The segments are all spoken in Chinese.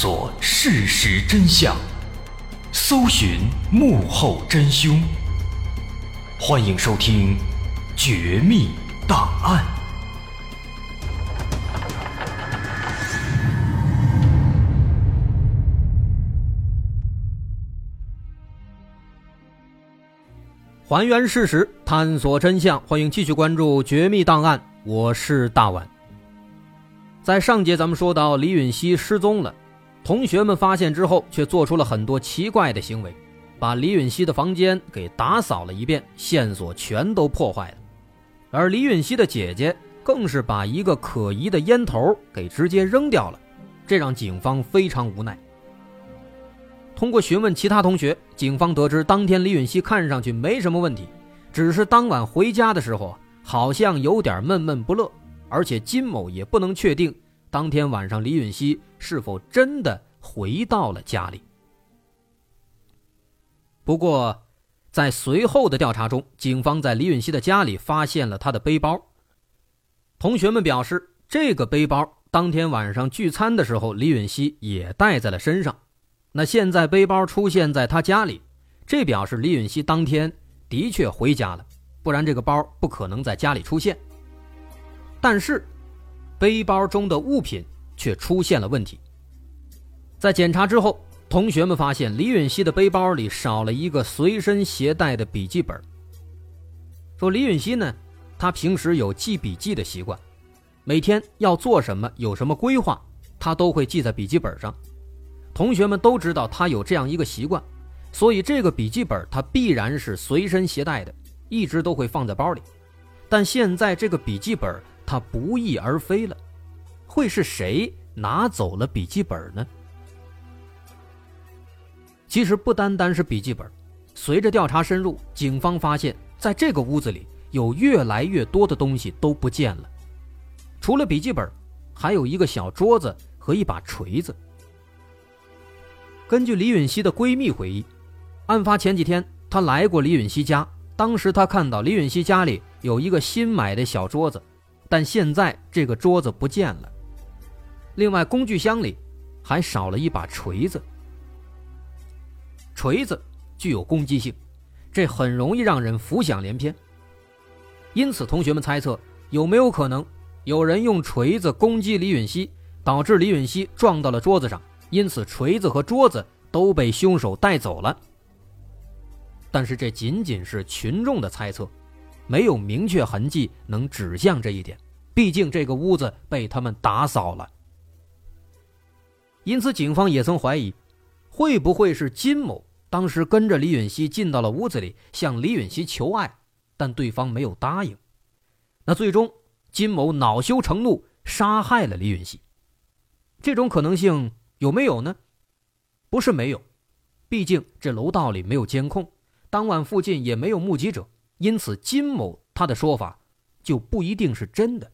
索事实真相，搜寻幕后真凶。欢迎收听《绝密档案》，还原事实，探索真相。欢迎继续关注《绝密档案》，我是大碗。在上节咱们说到李允熙失踪了，同学们发现之后，却做出了很多奇怪的行为，把李允熙的房间给打扫了一遍，线索全都破坏了。而李允熙的姐姐更是把一个可疑的烟头给直接扔掉了，这让警方非常无奈。通过询问其他同学，警方得知当天李允熙看上去没什么问题，只是当晚回家的时候好像有点闷闷不乐。而且金某也不能确定当天晚上李允熙是否真的回到了家里。不过，在随后的调查中，警方在李允熙的家里发现了他的背包。同学们表示，这个背包当天晚上聚餐的时候李允熙也带在了身上。那现在背包出现在他家里，这表示李允熙当天的确回家了，不然这个包不可能在家里出现。但是，背包中的物品却出现了问题。在检查之后，同学们发现李允熙的背包里少了一个随身携带的笔记本。说李允熙呢，他平时有记笔记的习惯，每天要做什么、有什么规划，他都会记在笔记本上。同学们都知道他有这样一个习惯，所以这个笔记本他必然是随身携带的，一直都会放在包里。但现在这个笔记本。他不翼而飞了，会是谁拿走了笔记本呢？其实不单单是笔记本，随着调查深入，警方发现，在这个屋子里有越来越多的东西都不见了。除了笔记本，还有一个小桌子和一把锤子。根据李允熙的闺蜜回忆，案发前几天，她来过李允熙家，当时她看到李允熙家里有一个新买的小桌子。但现在这个桌子不见了，另外工具箱里还少了一把锤子。锤子具有攻击性，这很容易让人浮想联翩。因此，同学们猜测有没有可能有人用锤子攻击李允熙，导致李允熙撞到了桌子上，因此锤子和桌子都被凶手带走了。但是这仅仅是群众的猜测。没有明确痕迹能指向这一点，毕竟这个屋子被他们打扫了。因此，警方也曾怀疑，会不会是金某当时跟着李允熙进到了屋子里，向李允熙求爱，但对方没有答应。那最终，金某恼羞成怒，杀害了李允熙。这种可能性有没有呢？不是没有，毕竟这楼道里没有监控，当晚附近也没有目击者。因此，金某他的说法就不一定是真的。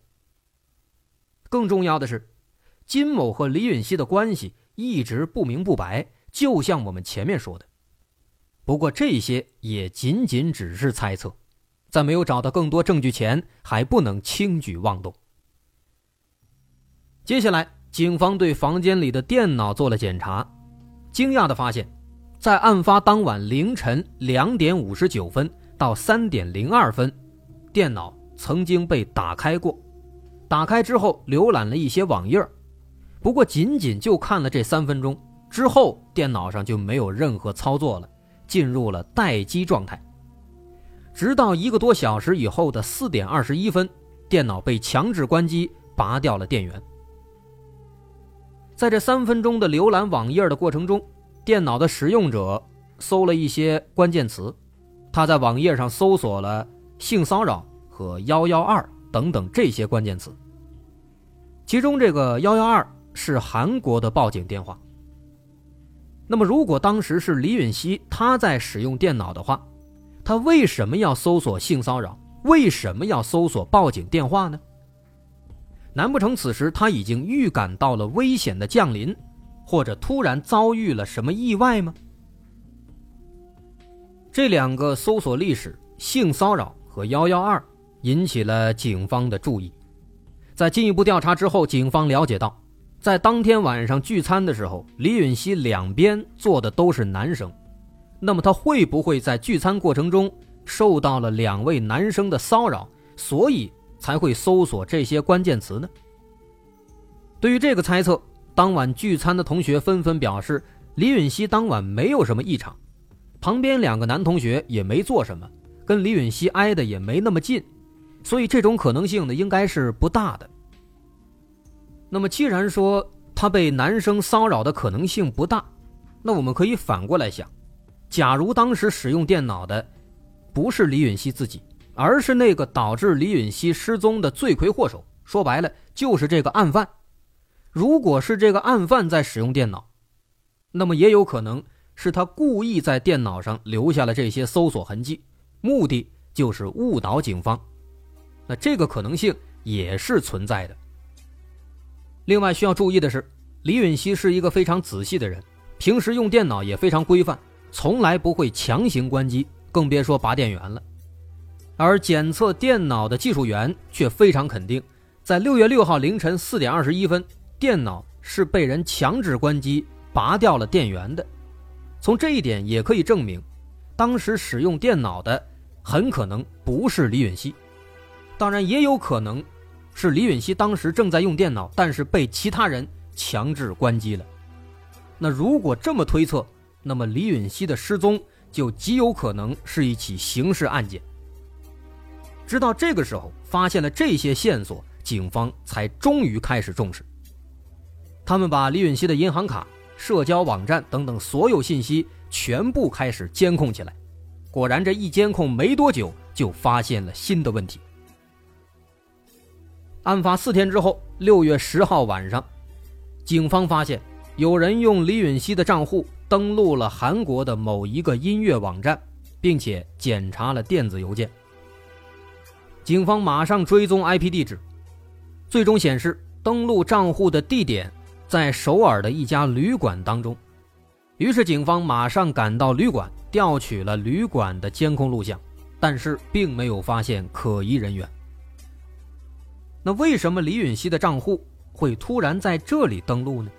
更重要的是，金某和李允熙的关系一直不明不白，就像我们前面说的。不过，这些也仅仅只是猜测，在没有找到更多证据前，还不能轻举妄动。接下来，警方对房间里的电脑做了检查，惊讶的发现，在案发当晚凌晨两点五十九分。到三点零二分，电脑曾经被打开过。打开之后，浏览了一些网页不过仅仅就看了这三分钟之后，电脑上就没有任何操作了，进入了待机状态。直到一个多小时以后的四点二十一分，电脑被强制关机，拔掉了电源。在这三分钟的浏览网页的过程中，电脑的使用者搜了一些关键词。他在网页上搜索了性骚扰和幺幺二等等这些关键词，其中这个幺幺二是韩国的报警电话。那么，如果当时是李允熙他在使用电脑的话，他为什么要搜索性骚扰？为什么要搜索报警电话呢？难不成此时他已经预感到了危险的降临，或者突然遭遇了什么意外吗？这两个搜索历史性骚扰和幺幺二引起了警方的注意。在进一步调查之后，警方了解到，在当天晚上聚餐的时候，李允熙两边坐的都是男生，那么他会不会在聚餐过程中受到了两位男生的骚扰，所以才会搜索这些关键词呢？对于这个猜测，当晚聚餐的同学纷纷表示，李允熙当晚没有什么异常，旁边两个男同学也没做什么，跟李允熙挨的也没那么近，所以这种可能性呢，应该是不大的。那么，既然说他被男生骚扰的可能性不大，那我们可以反过来想：假如当时使用电脑的不是李允熙自己，而是那个导致李允熙失踪的罪魁祸首，说白了就是这个案犯。如果是这个案犯在使用电脑，那么也有可能是他故意在电脑上留下了这些搜索痕迹，目的就是误导警方。那这个可能性也是存在的。另外需要注意的是，李允熙是一个非常仔细的人，平时用电脑也非常规范，从来不会强行关机，更别说拔电源了。而检测电脑的技术员却非常肯定，在六月六号凌晨四点二十一分，电脑是被人强制关机、拔掉了电源的。从这一点也可以证明，当时使用电脑的很可能不是李允熙，当然也有可能。是李允熙当时正在用电脑，但是被其他人强制关机了。那如果这么推测，那么李允熙的失踪就极有可能是一起刑事案件。直到这个时候，发现了这些线索，警方才终于开始重视。他们把李允熙的银行卡、社交网站等等所有信息全部开始监控起来。果然，这一监控没多久，就发现了新的问题。案发四天之后，六月十号晚上，警方发现有人用李允熙的账户登录了韩国的某一个音乐网站，并且检查了电子邮件。警方马上追踪 IP 地址，最终显示登录账户的地点在首尔的一家旅馆当中。于是，警方马上赶到旅馆，调取了旅馆的监控录像，但是并没有发现可疑人员。那为什么李允熙的账户会突然在这里登录呢？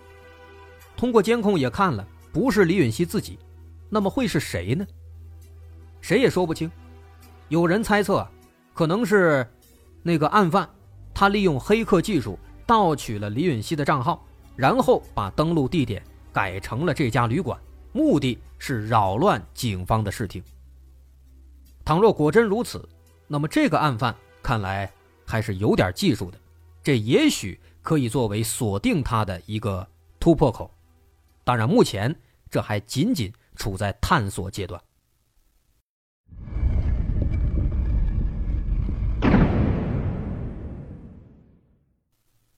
通过监控也看了，不是李允熙自己，那么会是谁呢？谁也说不清。有人猜测，可能是那个案犯，他利用黑客技术盗取了李允熙的账号，然后把登陆地点改成了这家旅馆，目的是扰乱警方的视听。倘若果真如此，那么这个案犯看来。还是有点技术的，这也许可以作为锁定他的一个突破口。当然，目前这还仅仅处在探索阶段。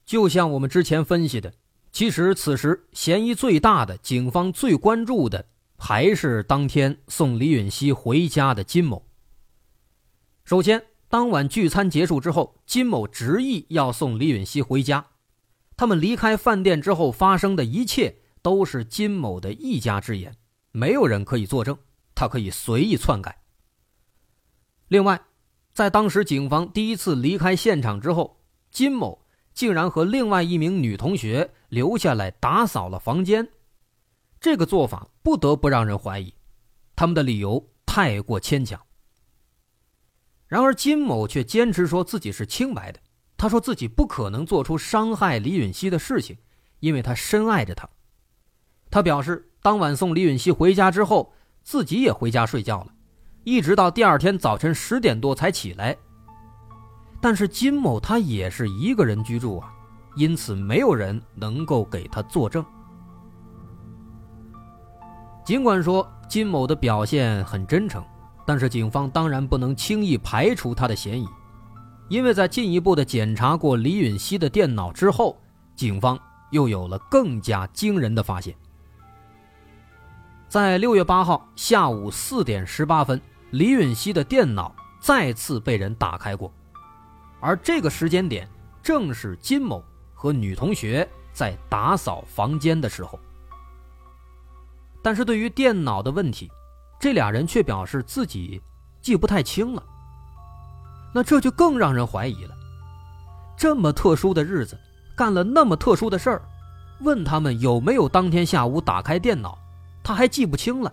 就像我们之前分析的，其实此时嫌疑最大的、警方最关注的，还是当天送李允熙回家的金某。首先。当晚聚餐结束之后，金某执意要送李允熙回家。他们离开饭店之后发生的一切都是金某的一家之言，没有人可以作证，他可以随意篡改。另外，在当时警方第一次离开现场之后，金某竟然和另外一名女同学留下来打扫了房间，这个做法不得不让人怀疑，他们的理由太过牵强。然而，金某却坚持说自己是清白的。他说自己不可能做出伤害李允熙的事情，因为他深爱着她。他表示，当晚送李允熙回家之后，自己也回家睡觉了，一直到第二天早晨十点多才起来。但是金某他也是一个人居住啊，因此没有人能够给他作证。尽管说金某的表现很真诚。但是警方当然不能轻易排除他的嫌疑，因为在进一步的检查过李允熙的电脑之后，警方又有了更加惊人的发现。在六月八号下午四点十八分，李允熙的电脑再次被人打开过，而这个时间点正是金某和女同学在打扫房间的时候。但是对于电脑的问题，这俩人却表示自己记不太清了，那这就更让人怀疑了。这么特殊的日子，干了那么特殊的事儿，问他们有没有当天下午打开电脑，他还记不清了，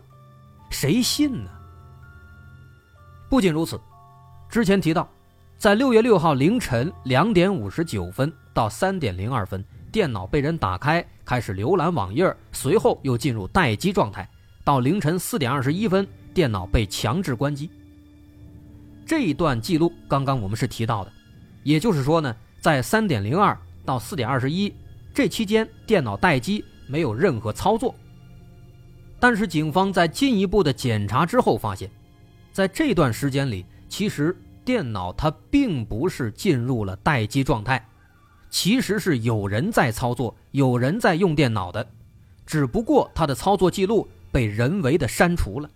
谁信呢？不仅如此，之前提到，在六月六号凌晨两点五十九分到三点零二分，电脑被人打开，开始浏览网页，随后又进入待机状态，到凌晨四点二十一分，电脑被强制关机。这一段记录刚刚我们是提到的，也就是说呢，在三点零二到四点二十一这期间，电脑待机，没有任何操作。但是警方在进一步的检查之后发现。在这段时间里，其实电脑它并不是进入了待机状态，其实是有人在操作，有人在用电脑的，只不过它的操作记录被人为的删除了。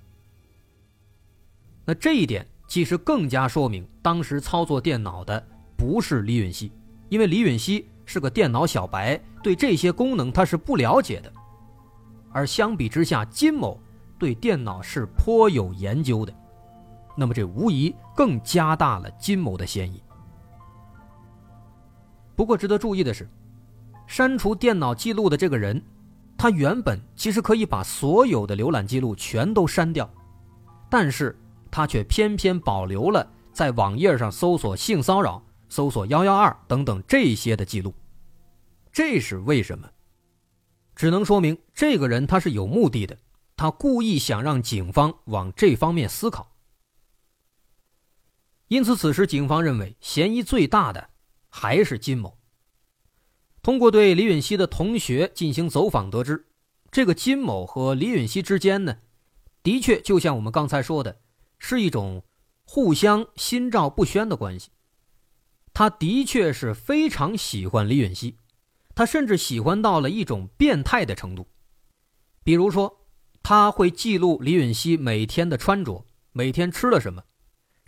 那这一点其实更加说明，当时操作电脑的不是李允熙，因为李允熙是个电脑小白，对这些功能他是不了解的，而相比之下，金某对电脑是颇有研究的。那么这无疑更加大了金某的嫌疑。不过值得注意的是，删除电脑记录的这个人，他原本其实可以把所有的浏览记录全都删掉，但是他却偏偏保留了在网页上搜索性骚扰、搜索幺幺二等等这些的记录。这是为什么？只能说明这个人他是有目的的，他故意想让警方往这方面思考。因此，此时警方认为嫌疑最大的还是金某。通过对李允熙的同学进行走访得知，这个金某和李允熙之间呢，的确就像我们刚才说的，是一种互相心照不宣的关系。他的确是非常喜欢李允熙，他甚至喜欢到了一种变态的程度。比如说，他会记录李允熙每天的穿着，每天吃了什么。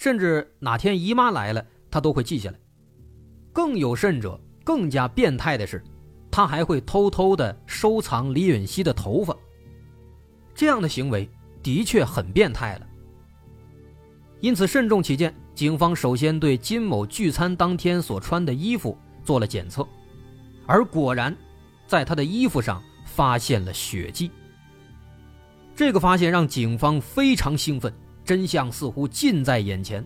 甚至哪天姨妈来了，他都会记下来。更有甚者，更加变态的是，他还会偷偷的收藏李允熙的头发。这样的行为的确很变态了。因此，慎重起见，警方首先对金某聚餐当天所穿的衣服做了检测，而果然，在他的衣服上发现了血迹。这个发现让警方非常兴奋。真相似乎近在眼前，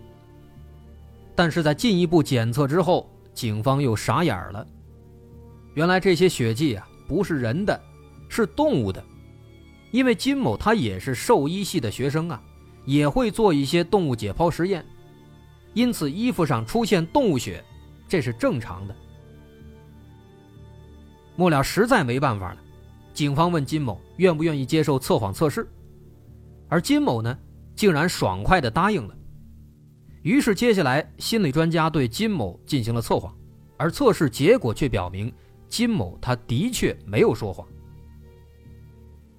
但是在进一步检测之后，警方又傻眼了。原来这些血迹啊，不是人的，是动物的。因为金某他也是兽医系的学生啊，也会做一些动物解剖实验，因此衣服上出现动物血，这是正常的。末了实在没办法了，警方问金某愿不愿意接受测谎测试，而金某呢？竟然爽快地答应了，于是接下来心理专家对金某进行了测谎，而测试结果却表明金某他的确没有说谎。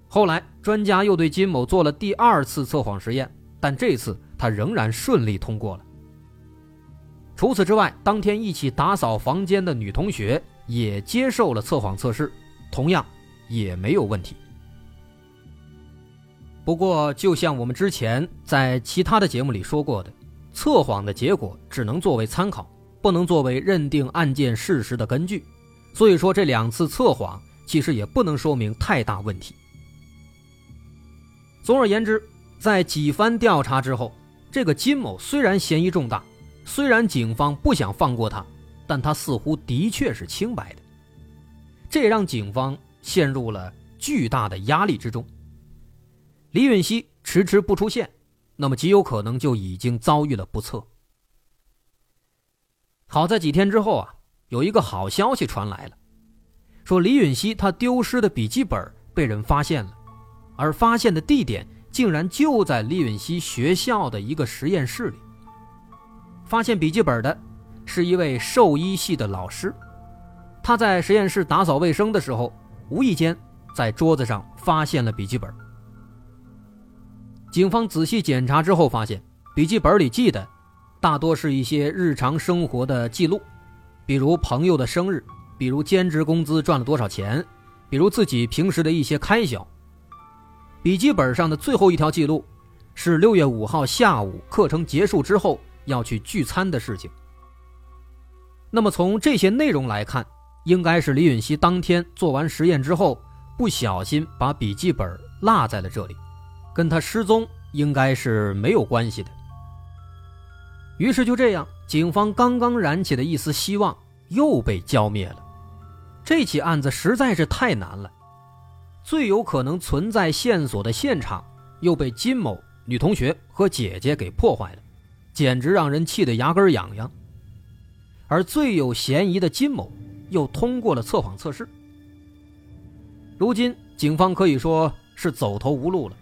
后来专家又对金某做了第二次测谎实验，但这次他仍然顺利通过了。除此之外，当天一起打扫房间的女同学也接受了测谎测试，同样也没有问题。不过，就像我们之前在其他的节目里说过的，测谎的结果只能作为参考，不能作为认定案件事实的根据。所以说，这两次测谎其实也不能说明太大问题。总而言之，在几番调查之后，这个金某虽然嫌疑重大，虽然警方不想放过他，但他似乎的确是清白的，这也让警方陷入了巨大的压力之中。李允熙迟迟不出现，那么极有可能就已经遭遇了不测。好在几天之后啊，有一个好消息传来了，说李允熙他丢失的笔记本被人发现了，而发现的地点竟然就在李允熙学校的一个实验室里。发现笔记本的是一位兽医系的老师，他在实验室打扫卫生的时候，无意间在桌子上发现了笔记本。警方仔细检查之后，发现笔记本里记的大多是一些日常生活的记录，比如朋友的生日，比如兼职工资赚了多少钱，比如自己平时的一些开销。笔记本上的最后一条记录是六月五号下午课程结束之后要去聚餐的事情。那么从这些内容来看，应该是李允熙当天做完实验之后，不小心把笔记本落在了这里，跟他失踪应该是没有关系的。于是就这样，警方刚刚燃起的一丝希望又被浇灭了。这起案子实在是太难了，最有可能存在线索的现场又被金某女同学和姐姐给破坏了，简直让人气得牙根痒痒。而最有嫌疑的金某又通过了测谎测试。如今，警方可以说是走投无路了。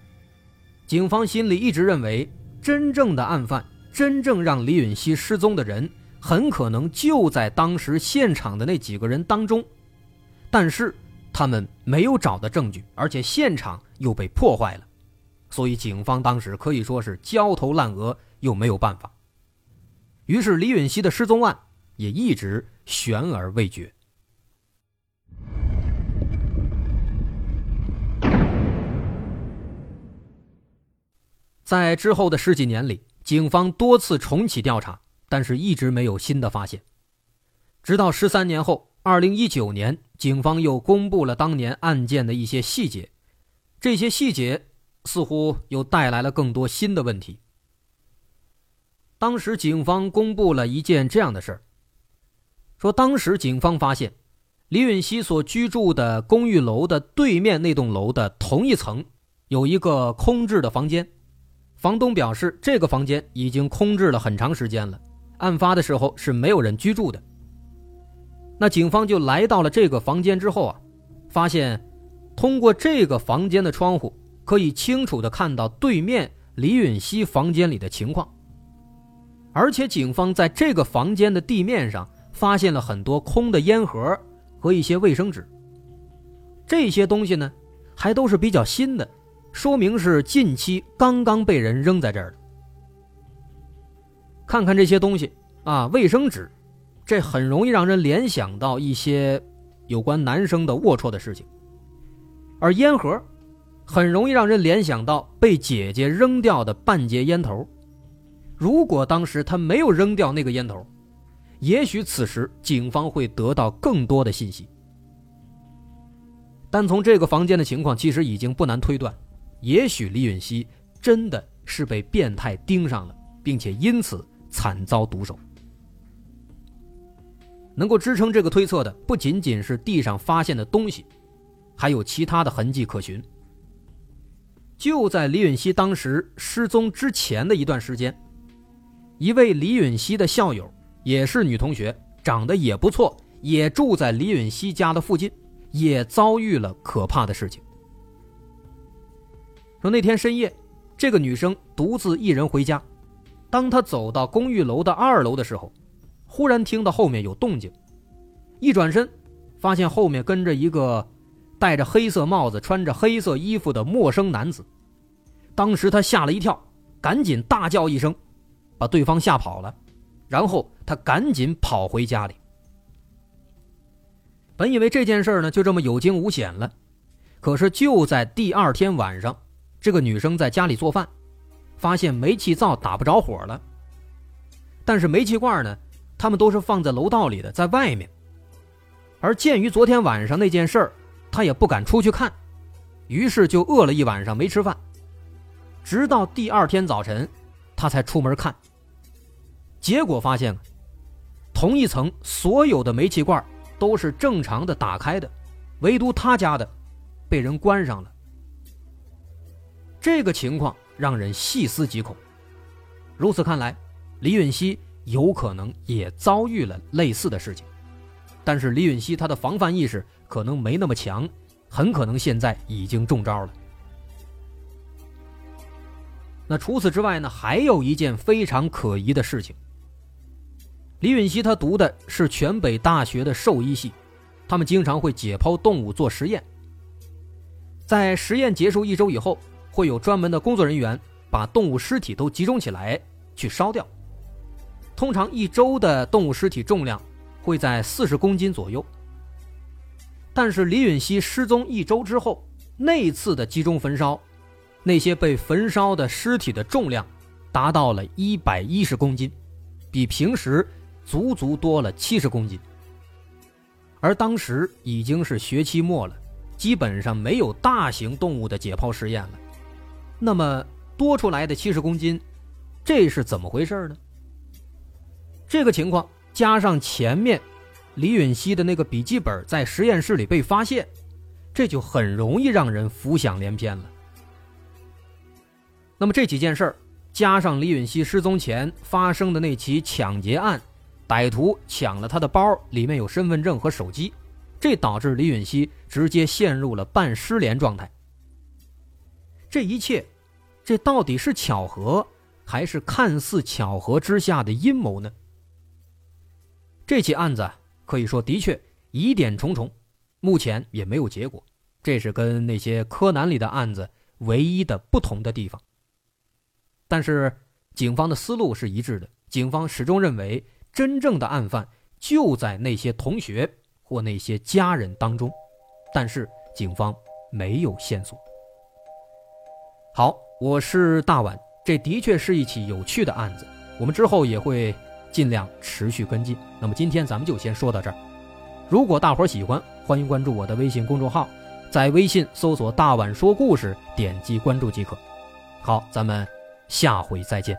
警方心里一直认为，真正的案犯。真正让李允熙失踪的人，很可能就在当时现场的那几个人当中，但是他们没有找到证据，而且现场又被破坏了，所以警方当时可以说是焦头烂额，又没有办法。于是李允熙的失踪案也一直悬而未决。在之后的十几年里。警方多次重启调查，但是一直没有新的发现。直到十三年后，二零一九年，警方又公布了当年案件的一些细节，这些细节似乎又带来了更多新的问题。当时警方公布了一件这样的事儿，说当时警方发现，李允熙所居住的公寓楼的对面那栋楼的同一层，有一个空置的房间。房东表示，这个房间已经空置了很长时间了，案发的时候是没有人居住的。那警方就来到了这个房间之后啊，发现通过这个房间的窗户，可以清楚的看到对面李允熙房间里的情况。而且，警方在这个房间的地面上发现了很多空的烟盒和一些卫生纸。这些东西呢，还都是比较新的。说明是近期刚刚被人扔在这儿的。看看这些东西啊，卫生纸，这很容易让人联想到一些有关男生的龌龊的事情；而烟盒，很容易让人联想到被姐姐扔掉的半截烟头。如果当时他没有扔掉那个烟头，也许此时警方会得到更多的信息。但从这个房间的情况，其实已经不难推断。也许李允熙真的是被变态盯上了，并且因此惨遭毒手。能够支撑这个推测的不仅仅是地上发现的东西，还有其他的痕迹可循。就在李允熙当时失踪之前的一段时间，一位李允熙的校友，也是女同学，长得也不错，也住在李允熙家的附近，也遭遇了可怕的事情。说那天深夜，这个女生独自一人回家。当她走到公寓楼的二楼的时候，忽然听到后面有动静，一转身，发现后面跟着一个戴着黑色帽子、穿着黑色衣服的陌生男子。当时她吓了一跳，赶紧大叫一声，把对方吓跑了。然后她赶紧跑回家里。本以为这件事呢就这么有惊无险了，可是就在第二天晚上。这个女生在家里做饭，发现煤气灶打不着火了。但是煤气罐呢，他们都是放在楼道里的，在外面。而鉴于昨天晚上那件事儿，她也不敢出去看，于是就饿了一晚上没吃饭。直到第二天早晨，她才出门看。结果发现，同一层所有的煤气罐都是正常的打开的，唯独他家的被人关上了。这个情况让人细思极恐。如此看来，李允熙有可能也遭遇了类似的事情，但是李允熙他的防范意识可能没那么强，很可能现在已经中招了。那除此之外呢，还有一件非常可疑的事情。李允熙他读的是全北大学的兽医系，他们经常会解剖动物做实验，在实验结束一周以后。会有专门的工作人员把动物尸体都集中起来去烧掉。通常一周的动物尸体重量会在四十公斤左右。但是李允熙失踪一周之后，那次的集中焚烧，那些被焚烧的尸体的重量达到了一百一十公斤，比平时足足多了七十公斤。而当时已经是学期末了，基本上没有大型动物的解剖实验了。那么多出来的七十公斤，这是怎么回事呢？这个情况加上前面李允熙的那个笔记本在实验室里被发现，这就很容易让人浮想联翩了。那么这几件事儿，加上李允熙失踪前发生的那起抢劫案，歹徒抢了他的包，里面有身份证和手机，这导致李允熙直接陷入了半失联状态。这一切，这到底是巧合，还是看似巧合之下的阴谋呢？这起案子可以说的确疑点重重，目前也没有结果，这是跟那些柯南里的案子唯一的不同的地方。但是，警方的思路是一致的。警方始终认为，真正的案犯就在那些同学或那些家人当中。但是，警方没有线索。好，我是大碗，这的确是一起有趣的案子。我们之后也会尽量持续跟进。那么，今天咱们就先说到这儿。如果大伙儿喜欢，欢迎关注我的微信公众号，在微信搜索“大碗说故事”，点击关注即可。好，咱们。下回再见。